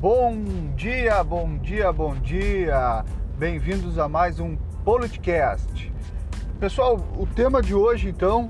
Bom dia, bom dia, bom dia. Bem-vindos a mais um Politicast. Pessoal, o tema de hoje então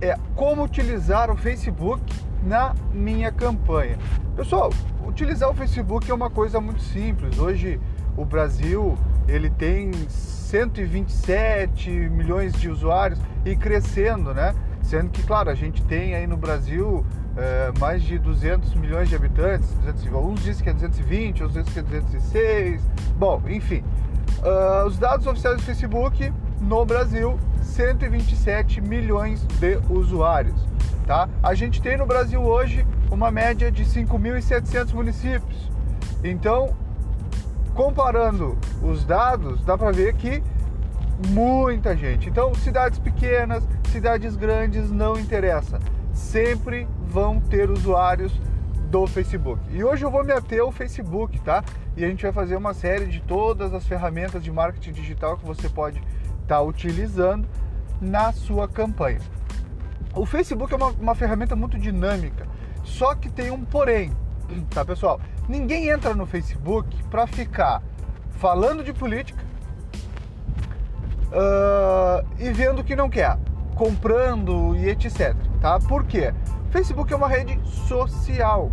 é como utilizar o Facebook na minha campanha. Pessoal, utilizar o Facebook é uma coisa muito simples. Hoje o Brasil ele tem 127 milhões de usuários e crescendo, né? Sendo que, claro, a gente tem aí no Brasil é, mais de 200 milhões de habitantes, 200, uns dizem que é 220, outros dizem que é 206. Bom, enfim, uh, os dados oficiais do Facebook no Brasil, 127 milhões de usuários. Tá? A gente tem no Brasil hoje uma média de 5.700 municípios. Então, comparando os dados, dá para ver que muita gente. Então, cidades pequenas, cidades grandes, não interessa. Sempre vão ter usuários do Facebook. E hoje eu vou me ater ao Facebook, tá? E a gente vai fazer uma série de todas as ferramentas de marketing digital que você pode estar tá utilizando na sua campanha. O Facebook é uma, uma ferramenta muito dinâmica, só que tem um porém, tá pessoal? Ninguém entra no Facebook para ficar falando de política uh, e vendo o que não quer, comprando e etc. Tá? Por quê? Facebook é uma rede social.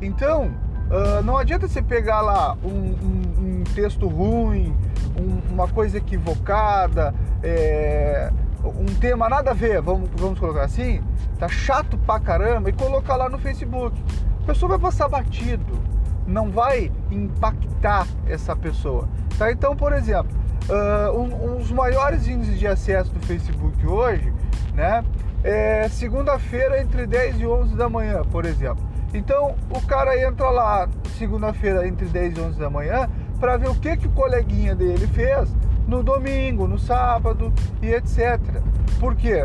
Então, uh, não adianta você pegar lá um, um, um texto ruim, um, uma coisa equivocada, é, um tema nada a ver, vamos, vamos colocar assim, tá chato pra caramba, e colocar lá no Facebook. A pessoa vai passar batido, não vai impactar essa pessoa. Tá? Então, por exemplo, uh, um, um dos maiores índices de acesso do Facebook hoje, né? É segunda-feira entre 10 e 11 da manhã, por exemplo. Então o cara entra lá segunda-feira entre 10 e 11 da manhã para ver o que, que o coleguinha dele fez no domingo, no sábado e etc. Por quê?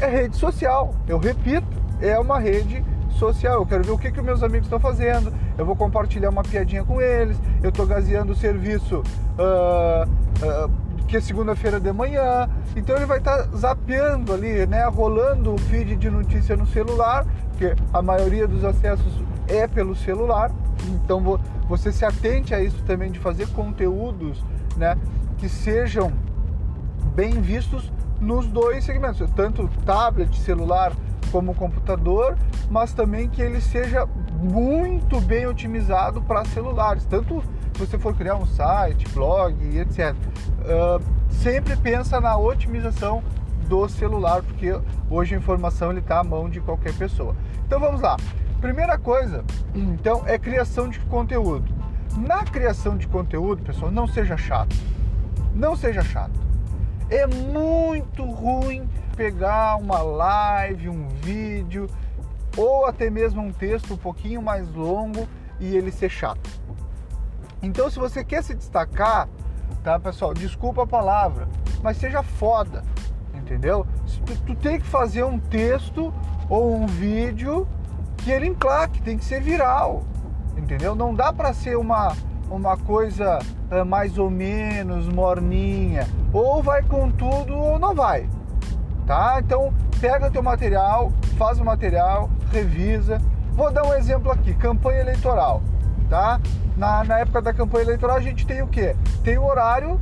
É rede social, eu repito, é uma rede social. Eu quero ver o que, que meus amigos estão fazendo. Eu vou compartilhar uma piadinha com eles. Eu estou gaseando o serviço uh, uh, que é segunda-feira de manhã. Então ele vai estar tá zapeando ali, né? Rolando o feed de notícia no celular, porque a maioria dos acessos é pelo celular. Então você se atente a isso também de fazer conteúdos, né? que sejam bem vistos nos dois segmentos, tanto tablet, celular como computador, mas também que ele seja muito bem otimizado para celulares, tanto se você for criar um site, blog, etc. Uh, sempre pensa na otimização do celular, porque hoje a informação está à mão de qualquer pessoa. Então vamos lá. Primeira coisa, então, é criação de conteúdo. Na criação de conteúdo, pessoal, não seja chato não seja chato. É muito ruim pegar uma live, um vídeo ou até mesmo um texto um pouquinho mais longo e ele ser chato. Então, se você quer se destacar, tá, pessoal? Desculpa a palavra, mas seja foda, entendeu? Tu, tem que fazer um texto ou um vídeo que ele enclaque, tem que ser viral, entendeu? Não dá para ser uma uma coisa uh, mais ou menos morninha, ou vai com tudo ou não vai, tá? Então pega teu material, faz o material, revisa. Vou dar um exemplo aqui, campanha eleitoral, tá? Na, na época da campanha eleitoral a gente tem o quê? Tem o horário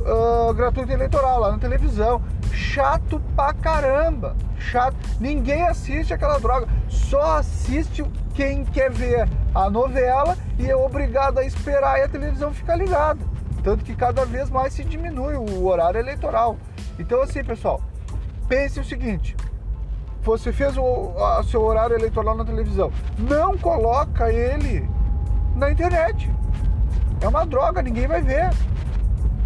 uh, gratuito eleitoral lá na televisão. Chato pra caramba. Chato. Ninguém assiste aquela droga. Só assiste quem quer ver a novela e é obrigado a esperar e a televisão ficar ligada. Tanto que cada vez mais se diminui o horário eleitoral. Então, assim, pessoal, pense o seguinte: você fez o seu horário eleitoral na televisão, não coloca ele na internet. É uma droga, ninguém vai ver.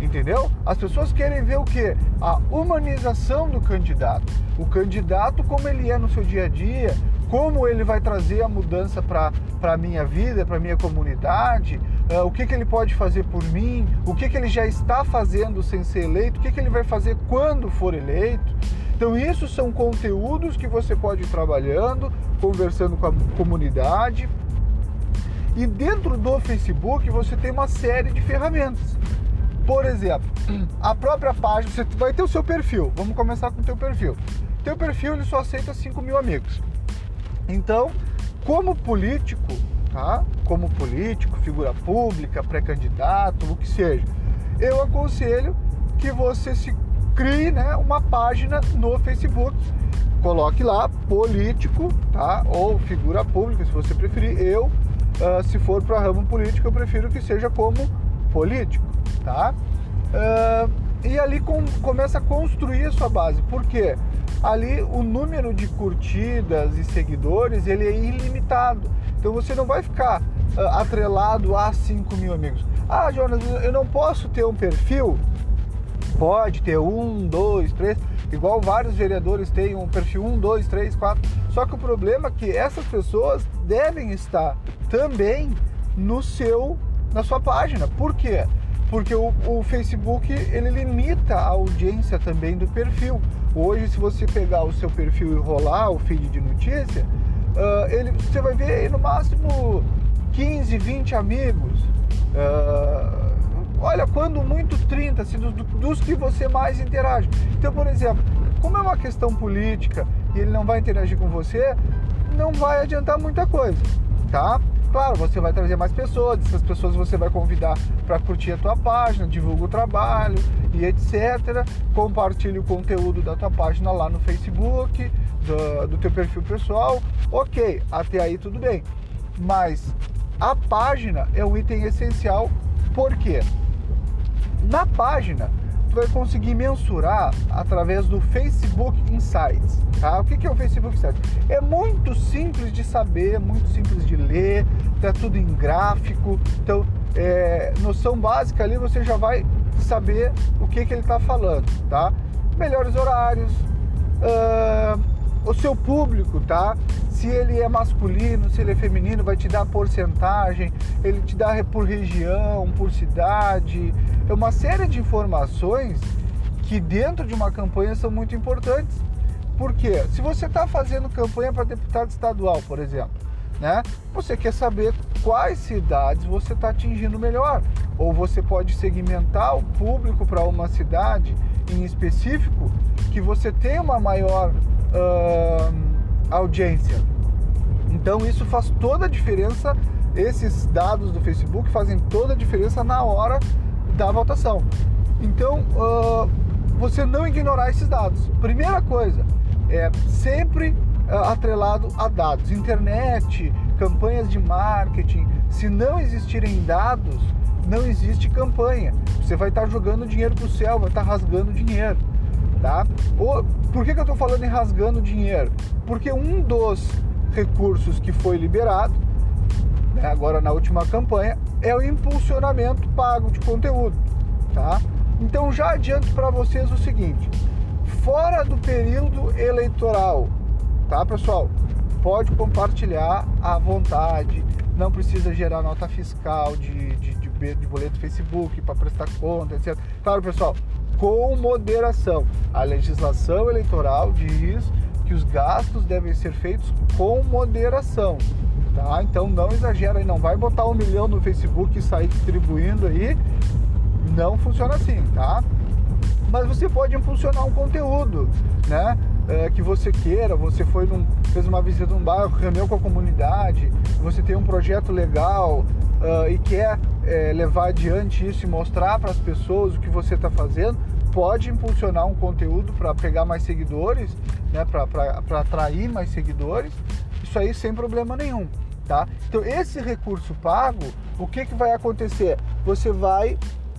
Entendeu? As pessoas querem ver o que? A humanização do candidato. O candidato como ele é no seu dia a dia, como ele vai trazer a mudança para a minha vida, para a minha comunidade, uh, o que, que ele pode fazer por mim, o que, que ele já está fazendo sem ser eleito, o que, que ele vai fazer quando for eleito. Então, isso são conteúdos que você pode ir trabalhando, conversando com a comunidade. E dentro do Facebook você tem uma série de ferramentas. Por exemplo, a própria página, você vai ter o seu perfil. Vamos começar com o teu perfil. Teu perfil ele só aceita 5 mil amigos. Então, como político, tá? Como político, figura pública, pré-candidato, o que seja. Eu aconselho que você se crie, né, uma página no Facebook. Coloque lá político, tá? Ou figura pública, se você preferir. Eu, uh, se for para ramo político, eu prefiro que seja como político, tá? Uh, e ali com, começa a construir a sua base. Por quê? Ali o número de curtidas e seguidores ele é ilimitado. Então você não vai ficar uh, atrelado a 5 mil amigos. Ah, Jonas, eu não posso ter um perfil? Pode ter um, dois, três, igual vários vereadores têm um perfil um, dois, três, quatro. Só que o problema é que essas pessoas devem estar também no seu, na sua página. Por quê? porque o, o, Facebook ele limita a audiência também do perfil. Hoje, se você pegar o seu perfil e rolar o feed de notícia, uh, ele, você vai ver no máximo 15, 20 amigos. Uh, olha, quando muito 30, assim, dos, dos que você mais interage. Então, por exemplo, como é uma questão política e ele não vai interagir com você, não vai adiantar muita coisa, tá? Claro, você vai trazer mais pessoas, essas pessoas você vai convidar para curtir a tua página, divulga o trabalho e etc. Compartilhe o conteúdo da tua página lá no Facebook, do, do teu perfil pessoal. Ok, até aí tudo bem. Mas a página é um item essencial, por quê? Na página vai conseguir mensurar através do Facebook Insights. Tá? O que é o Facebook Insights? É muito simples de saber, muito simples de ler, tá tudo em gráfico. Então, é, noção básica ali você já vai saber o que, que ele está falando, tá? Melhores horários, uh, o seu público, tá? Se ele é masculino, se ele é feminino, vai te dar porcentagem, ele te dá por região, por cidade, é uma série de informações que dentro de uma campanha são muito importantes. Por quê? Se você está fazendo campanha para deputado estadual, por exemplo, né? Você quer saber quais cidades você está atingindo melhor, ou você pode segmentar o público para uma cidade em específico que você tem uma maior uh, audiência. Então isso faz toda a diferença. Esses dados do Facebook fazem toda a diferença na hora da votação. Então, uh, você não ignorar esses dados. Primeira coisa, é sempre uh, atrelado a dados. Internet, campanhas de marketing. Se não existirem dados, não existe campanha. Você vai estar jogando dinheiro para o céu, vai estar rasgando dinheiro. Tá? Ou, por que, que eu estou falando em rasgando dinheiro? Porque um dos recursos que foi liberado né, agora na última campanha, é o impulsionamento pago de conteúdo, tá? Então já adianto para vocês o seguinte: fora do período eleitoral, tá, pessoal? Pode compartilhar à vontade, não precisa gerar nota fiscal de, de, de, de boleto Facebook para prestar conta, etc. Claro, pessoal, com moderação. A legislação eleitoral diz que os gastos devem ser feitos com moderação tá? Então não exagera aí, não vai botar um milhão no Facebook e sair distribuindo aí, não funciona assim, tá? Mas você pode impulsionar um conteúdo, né? É, que você queira, você foi num, fez uma visita num bairro, reuniu com a comunidade, você tem um projeto legal uh, e quer é, levar adiante isso e mostrar para as pessoas o que você está fazendo, pode impulsionar um conteúdo para pegar mais seguidores, né, para atrair mais seguidores, isso aí sem problema nenhum tá? Então esse recurso pago, o que, que vai acontecer? Você vai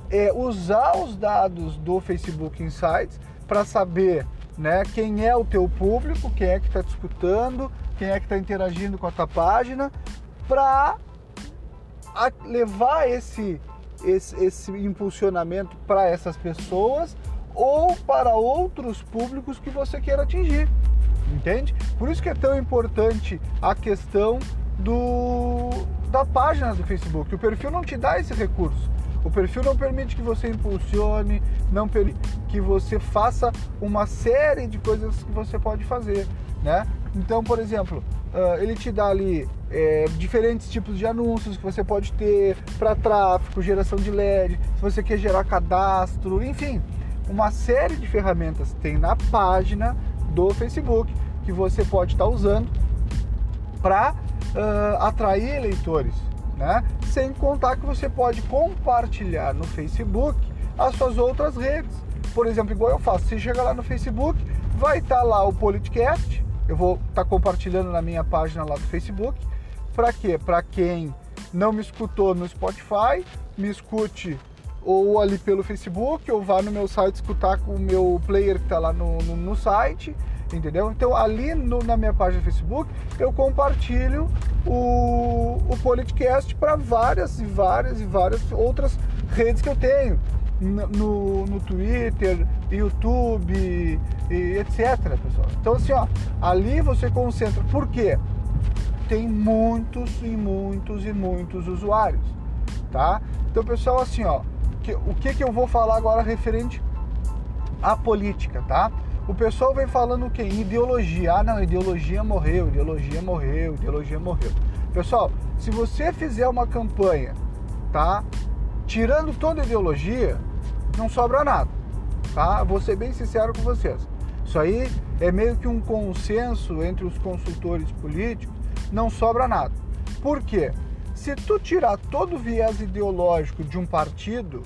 é, usar os dados do Facebook Insights para saber né, quem é o teu público, quem é que está discutindo, quem é que está interagindo com a tua página, para levar esse, esse, esse impulsionamento para essas pessoas ou para outros públicos que você queira atingir. Entende? Por isso que é tão importante a questão do, da página do Facebook. O perfil não te dá esse recurso. O perfil não permite que você impulsione, não permite que você faça uma série de coisas que você pode fazer, né? Então, por exemplo, uh, ele te dá ali é, diferentes tipos de anúncios que você pode ter para tráfego, geração de LED, se você quer gerar cadastro, enfim, uma série de ferramentas tem na página do Facebook que você pode estar tá usando para uh, atrair leitores, né? Sem contar que você pode compartilhar no Facebook as suas outras redes. Por exemplo, igual eu faço, você chega lá no Facebook, vai estar tá lá o Politcast, eu vou estar tá compartilhando na minha página lá do Facebook. Para quê? Para quem não me escutou no Spotify, me escute ou ali pelo Facebook, ou vá no meu site escutar com o meu player que está lá no, no, no, site, entendeu? Então ali no, na minha página do Facebook eu compartilho o, o Politcast para várias e várias e várias outras redes que eu tenho. No, no Twitter, YouTube e etc, pessoal. Então assim, ó, ali você concentra. Por quê? Tem muitos e muitos e muitos usuários, tá? Então, pessoal, assim, ó, que, o que, que eu vou falar agora referente à política, tá? O pessoal vem falando o que? Ideologia. Ah, não, ideologia morreu, ideologia morreu, ideologia morreu. Pessoal, se você fizer uma campanha, tá? Tirando toda a ideologia, não sobra nada, tá? Vou ser bem sincero com vocês. Isso aí é meio que um consenso entre os consultores políticos, não sobra nada. Por quê? Se tu tirar todo o viés ideológico de um partido,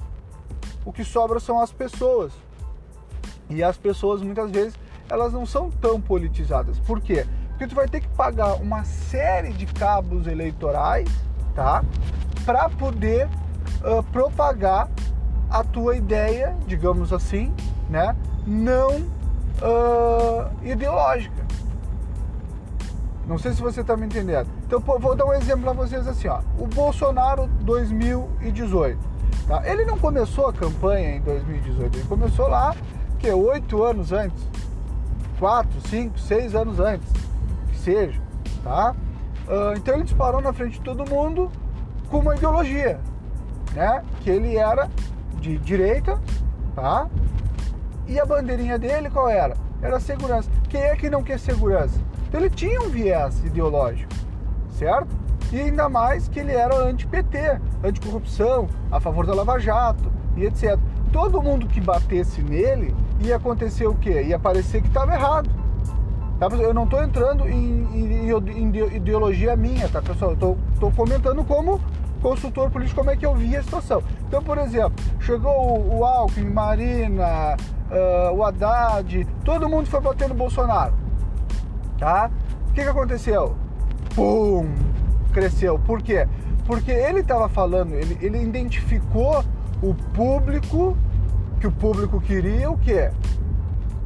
o que sobra são as pessoas. E as pessoas muitas vezes elas não são tão politizadas. Por quê? Porque tu vai ter que pagar uma série de cabos eleitorais, tá? Para poder uh, propagar a tua ideia, digamos assim, né? Não uh, ideológica. Não sei se você está me entendendo. Então vou dar um exemplo para vocês assim, ó. O Bolsonaro 2018 Tá? Ele não começou a campanha em 2018, ele começou lá, oito anos antes, quatro, cinco, seis anos antes, que seja, tá? Uh, então ele disparou na frente de todo mundo com uma ideologia, né? Que ele era de direita, tá? E a bandeirinha dele qual era? Era segurança. Quem é que não quer segurança? Então ele tinha um viés ideológico, certo? E ainda mais que ele era anti-PT, anticorrupção, a favor da Lava Jato e etc. Todo mundo que batesse nele ia acontecer o quê? Ia parecer que estava errado. Tá? Eu não estou entrando em, em, em, ideologia minha, tá, pessoal? Eu estou comentando como consultor político como é que eu vi a situação. Então, por exemplo, chegou o, Alckmin, Marina, uh, o Haddad, todo mundo foi bater no Bolsonaro. Tá? O que, que aconteceu? Pum! cresceu. Por quê? Porque ele estava falando, ele, ele identificou o público, que o público queria o quê?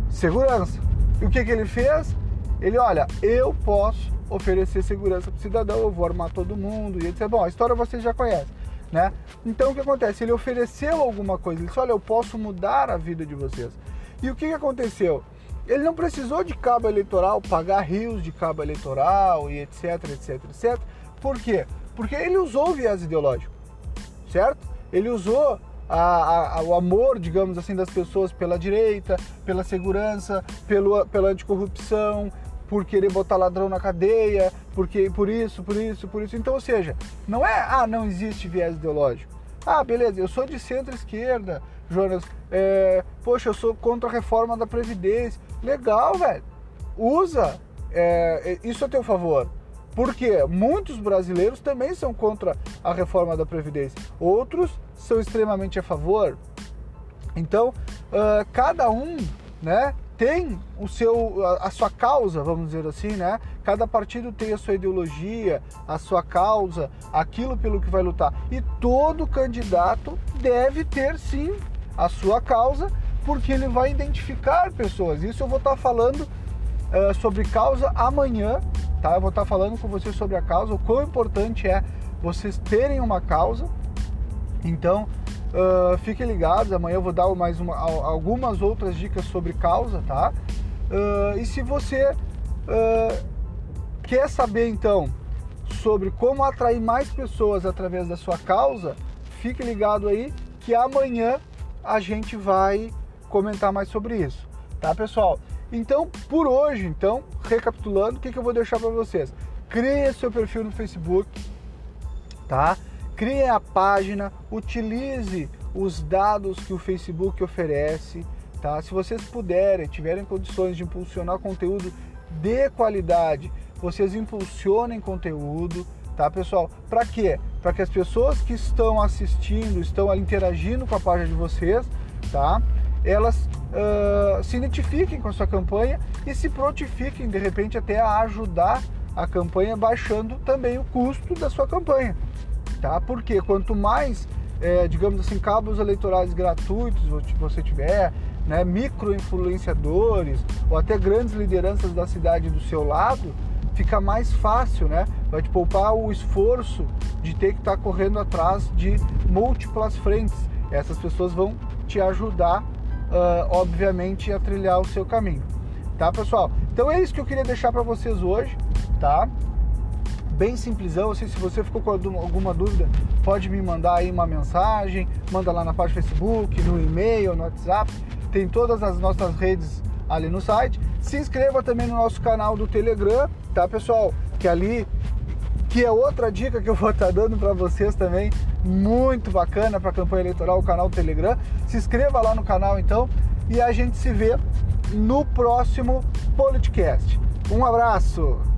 Segurança. E o que, que ele fez? Ele, olha, eu posso oferecer segurança para o cidadão, eu vou armar todo mundo e etc. Bom, a história vocês já conhecem, né? Então o que acontece? Ele ofereceu alguma coisa, ele disse, olha, eu posso mudar a vida de vocês. E o que, que aconteceu? Ele não precisou de cabo eleitoral, pagar rios de cabo eleitoral e etc, etc, etc, por quê? Porque ele usou viés ideológico, certo? Ele usou a, a, o amor, digamos assim, das pessoas pela direita, pela segurança, pelo, pela anticorrupção, por querer botar ladrão na cadeia, porque por isso, por isso, por isso. Então, ou seja, não é, ah, não existe viés ideológico. Ah, beleza, eu sou de centro-esquerda, Jonas. É, poxa, eu sou contra a reforma da Previdência. Legal, velho. Usa. É, isso a teu favor. Porque muitos brasileiros também são contra a reforma da Previdência, outros são extremamente a favor. Então, uh, cada um né, tem o seu, a, a, sua causa, vamos dizer assim, né? Cada partido tem a sua ideologia, a sua causa, aquilo pelo que vai lutar. E todo candidato deve ter sim a sua causa, porque ele vai identificar pessoas. Isso eu vou estar falando uh, sobre causa amanhã tá? Eu vou estar falando com vocês sobre a causa, o quão importante é vocês terem uma causa. Então, uh, fiquem ligados, amanhã eu vou dar mais uma, algumas outras dicas sobre causa, tá? Uh, e se você uh, quer saber então sobre como atrair mais pessoas através da sua causa, fique ligado aí que amanhã a gente vai comentar mais sobre isso, tá pessoal? Então, por hoje, então, recapitulando, o que, que eu vou deixar para vocês? Crie seu perfil no Facebook, tá? Crie a página, utilize os dados que o Facebook oferece, tá? Se vocês puderem, tiverem condições de impulsionar conteúdo de qualidade, vocês impulsionem conteúdo, tá, pessoal? Para quê? Para que as pessoas que estão assistindo, estão interagindo com a página de vocês, tá? Elas uh, se identifiquem com a sua campanha e se prontifiquem, de repente, até a ajudar a campanha, baixando também o custo da sua campanha, tá? Porque quanto mais, é, digamos assim, cabos eleitorais gratuitos você tiver, né, micro-influenciadores ou até grandes lideranças da cidade do seu lado, fica mais fácil, né? Vai te poupar o esforço de ter que estar tá correndo atrás de múltiplas frentes. Essas pessoas vão te ajudar, uh, obviamente, a trilhar o seu caminho. Tá, pessoal? Então é isso que eu queria deixar para vocês hoje, tá? Bem simplesão, assim, se você ficou com alguma dúvida, pode me mandar aí uma mensagem, manda lá na página Facebook, no e-mail, no WhatsApp, tem todas as nossas redes ali no site. Se inscreva também no nosso canal do Telegram, tá, pessoal? Que ali que é outra dica que eu vou estar dando para vocês também, muito bacana para a campanha eleitoral, o canal Telegram. Se inscreva lá no canal então e a gente se vê no próximo podcast. Um abraço.